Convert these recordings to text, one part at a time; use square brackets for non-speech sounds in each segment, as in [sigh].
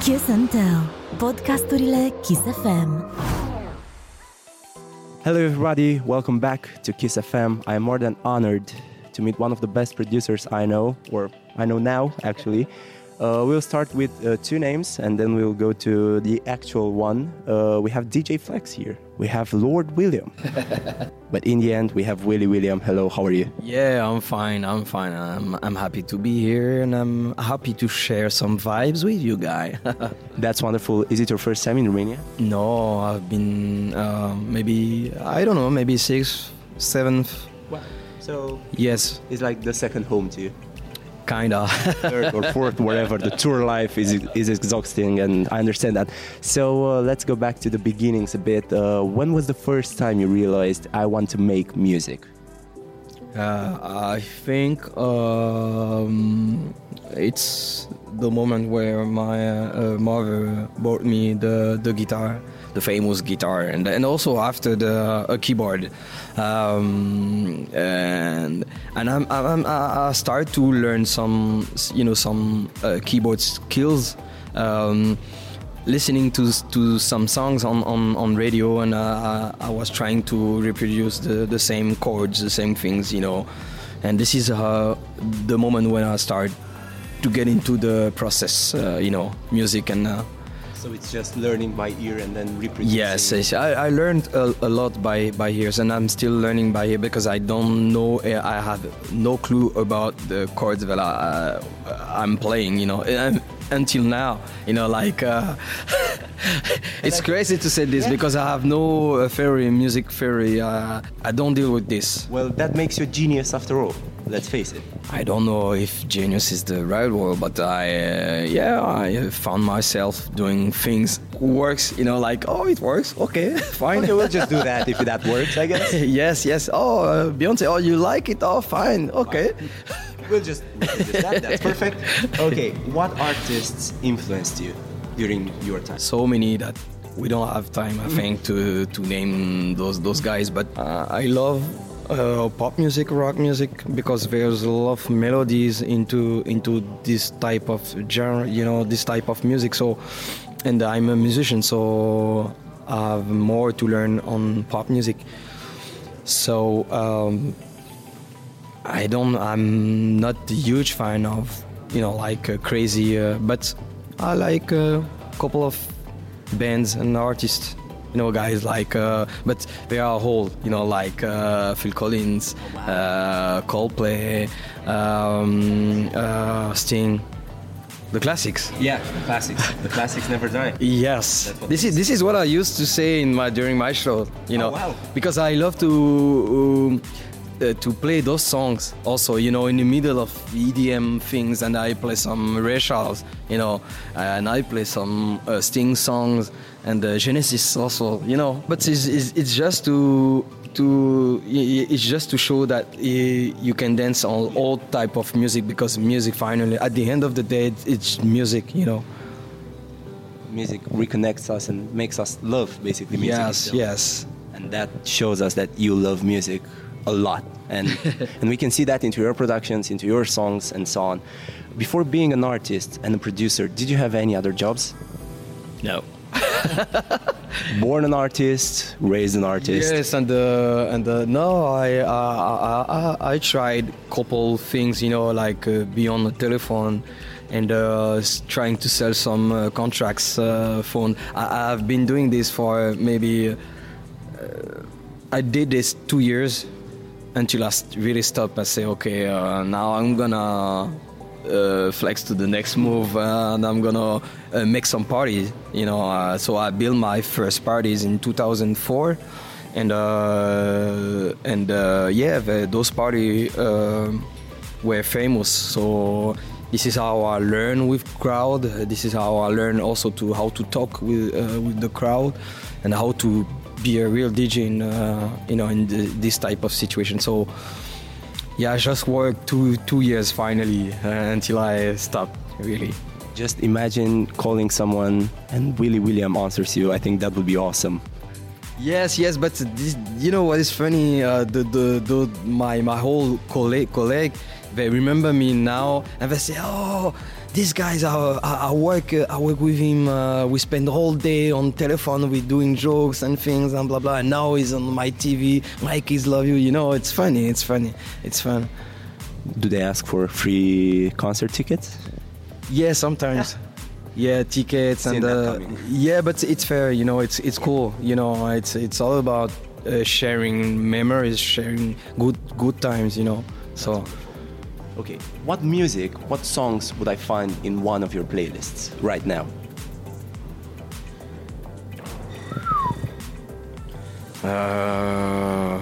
Kiss and Tell, podcasturile Kiss FM. Hello, everybody. Welcome back to Kiss FM. I am more than honored to meet one of the best producers I know, or I know now, actually. Uh, we'll start with uh, two names and then we'll go to the actual one. Uh, we have DJ Flex here. We have Lord William. [laughs] but in the end, we have Willy William. Hello, how are you? Yeah, I'm fine. I'm fine. I'm, I'm happy to be here and I'm happy to share some vibes with you guys. [laughs] That's wonderful. Is it your first time in Romania? no, I've been uh, maybe, I don't know, maybe sixth, seventh. Wow. So Yes, it's like the second home to you. Kinda. [laughs] third or fourth, [laughs] whatever. The tour life is is exhausting, and I understand that. So uh, let's go back to the beginnings a bit. Uh, when was the first time you realized I want to make music? Uh, I think um, it's the moment where my uh, mother bought me the, the guitar, the famous guitar, and and also after the a keyboard, um, and and I'm, I'm, I I start to learn some you know some uh, keyboard skills. Um, listening to to some songs on on, on radio and uh, I was trying to reproduce the, the same chords the same things you know and this is uh, the moment when I start to get into the process uh, you know music and uh, So it's just learning by ear and then reproducing. yes yes, I, I learned a, a lot by by ears and I'm still learning by ear because I don't know uh, I have no clue about the chords that I, uh, I'm playing you know and until now you know like uh, [laughs] it's crazy to say this because I have no uh, theory music theory uh, I don't deal with this Well, that makes you a genius after all. Let's face it. I don't know if genius is the right word, but I, uh, yeah, I found myself doing things works, you know, like oh, it works, okay, [laughs] fine. Okay, we'll just do that if that works, I guess. [laughs] yes, yes. Oh, uh, Beyonce, oh, you like it? Oh, fine, okay. We'll just that. That's [laughs] perfect. Okay, what artists influenced you during your time? So many that we don't have time, I think, to to name those those guys. But uh, I love. Uh, pop music, rock music, because there's a lot of melodies into into this type of genre, you know, this type of music. So, and I'm a musician, so I have more to learn on pop music. So um, I don't. I'm not a huge fan of you know like uh, crazy, uh, but I like a couple of bands and artists. You know, guys like, uh, but they are whole. You know, like uh, Phil Collins, uh, Coldplay, um, uh, Sting, the classics. Yeah, the classics. The classics never die. Yes, this is this is what I used to say in my during my show. You know, wow. because I love to um, uh, to play those songs. Also, you know, in the middle of EDM things, and I play some Ray You know, and I play some uh, Sting songs and uh, Genesis also. You know, but it's, it's, it's just to to it's just to show that uh, you can dance on all type of music because music finally at the end of the day it's- it's music you know Music reconnects us and makes us love basically music. yes itself. yes and that shows us that you love music a lot and [laughs] and we can see that into your productions into your songs and so on before being an artist and a producer did you have any other jobs no [laughs] born an artist raised an artist Yes, and uh, and uh, no, I, uh, I I I tried couple things, you know, like uh, be on the telephone and uh, trying to sell some uh, contracts uh, phone. I, I've been doing this for maybe. Uh, I did this two years until I really stop and say, okay, uh, now I'm gonna uh, flex to the next move, and I'm gonna uh, make some parties. You know, uh, so I built my first parties in 2004, and uh, and uh, yeah, the, those parties were famous. So this is how I learn with crowd. This is how I learn also to how to talk with with the crowd, and how to be a real DJ in uh, you know in the, this type of situation. So yeah, I just worked two two years finally uh, until I stopped really. just imagine calling someone and willy william answers you i think that would be awesome Yes, yes, but this, you know what is funny? Uh, the, the the my my whole colleague colleague they remember me now and they say, oh, these guys are I, I work uh, I work with him. Uh, we spend the whole day on telephone. We doing jokes and things and blah blah. And now he's on my TV. My kids love you. You know, it's funny. It's funny. It's fun. Do they ask for free concert tickets? Yeah, sometimes. Yeah, tickets Seen and uh, yeah, but it's fair. You know, it's it's cool. You know, it's it's all about uh, sharing memories, sharing good good times. You know, so. Okay, what music, what songs would I find in one of your playlists right now? Uh,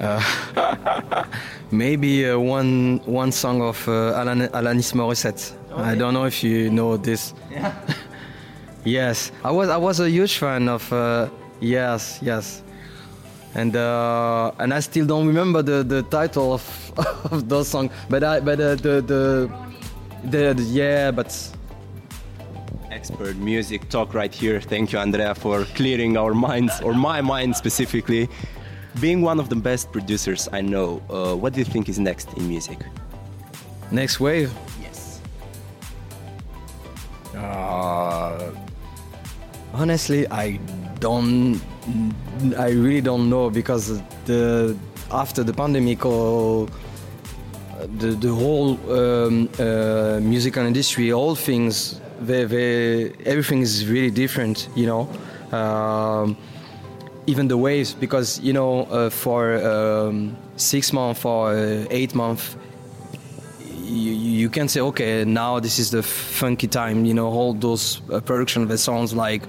uh, [laughs] maybe uh, one one song of uh, Alan, Alanis Morissette. I don't know if you know this. Yeah. [laughs] Yes, I was I was a huge fan of. Uh, yes, yes, and uh, and I still don't remember the, the title of, [laughs] of those songs, but I but uh, the, the the the yeah, but Expert music talk right here. Thank you, Andrea, for clearing our minds, or my mind specifically. Being one of the best producers I know, uh, what do you think is next in music? next wave. Yes. Uh, honestly, I don't. I really don't know because the after the pandemic or the the whole um, uh, musical industry, all things, they, they, everything is really different. You know. Um, even the waves because you know uh, for um, six months or uh, eight months you, you can say okay now this is the funky time you know all those uh, production that sounds like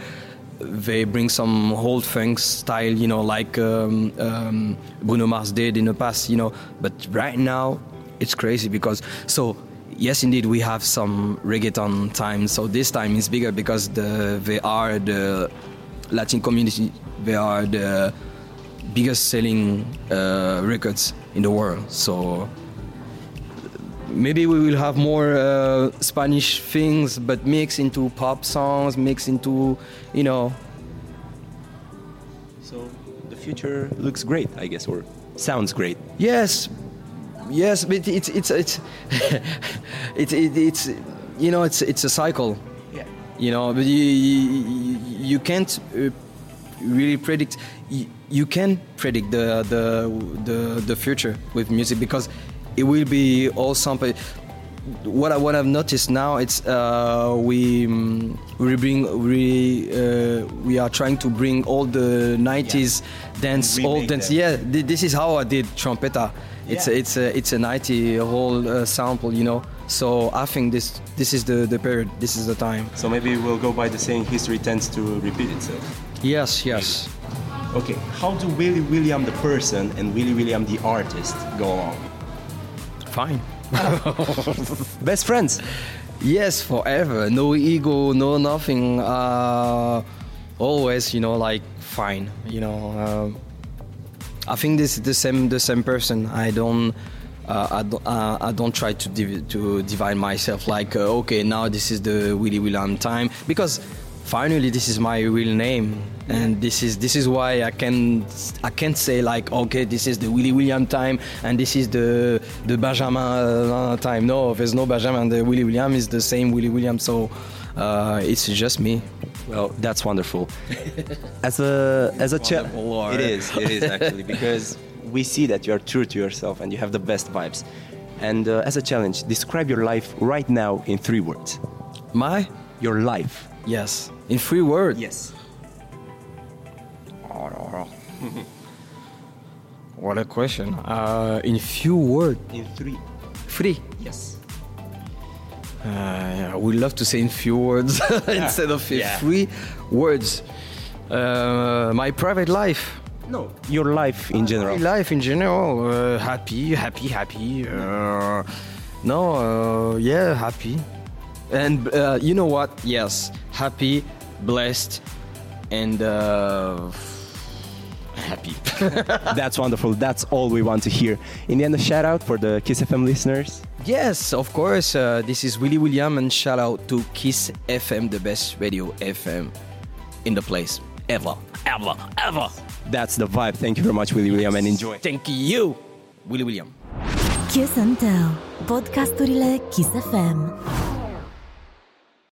they bring some old funk style you know like um, um, Bruno Mars did in the past you know. But right now it's crazy because so yes indeed we have some reggaeton time. So this time is bigger because the they are the Latin community they are the biggest selling uh, records in the world. So maybe we will have more uh, Spanish things, but mix into pop songs, mix into, you know. So the future looks great, I guess, or sounds great. Yes, yes, but it's it's it's [laughs] it's it, it's you know it's it's a cycle. Yeah. You know, but you you, you can't uh, really predict. You, you can predict the, the the the future with music because it will be all something. What I what I've noticed now it's uh, we mm, we bring we uh, we are trying to bring all the 90s dance Remake old dance them. yeah th- this is how I did trompeta it's Yeah. a, it's a it's a 90 whole uh, sample you know so I think this this is the the period this is the time So maybe we'll go by the saying history tends to repeat itself. yes yes Okay, how do Willy William the person and Willy William the artist go along? Fine [laughs] Best friends. Yes, forever. No ego, no nothing. Uh, always, you know, like fine. You know, um, I think this is the same the same person. I don't. Uh, I don't. Uh, I don't try to div- to divide myself like uh, okay now this is the Willy William time because finally this is my real name and this is this is why I can I can't say like okay this is the Willy William time and this is the the Benjamin uh, time. No, there's no Benjamin. The Willy William is the same Willy William. So uh, it's just me. Well, that's wonderful. [laughs] As a as a cha- Wonderful, or- it is it is actually [laughs] because we see that you are true to yourself and you have the best vibes. And uh, as a challenge, describe your life right now in three words. My Your life. Yes, in three words. Yes. [laughs] What a question. Uh, in few words, In three. three. Yes. Uh, I would love to say in few words [laughs] instead of in Yeah. three words. Uh, my private life. No. Your life in general. My life in general. Uh, happy, happy, happy. Uh, no, uh, yeah, happy. And uh, you know what? Yes, happy, blessed, and uh, happy. [laughs] That's wonderful. That's all we want to hear. In the end, a shout out for the Kiss FM listeners. Yes, of course. Uh, this is Willy William, and shout out to Kiss FM, the best radio FM in the place ever, ever, ever. That's the vibe. Thank you very much, Willy William, and enjoy. Thank you, Willy William. Kiss and Tell, podcasturile Kiss FM.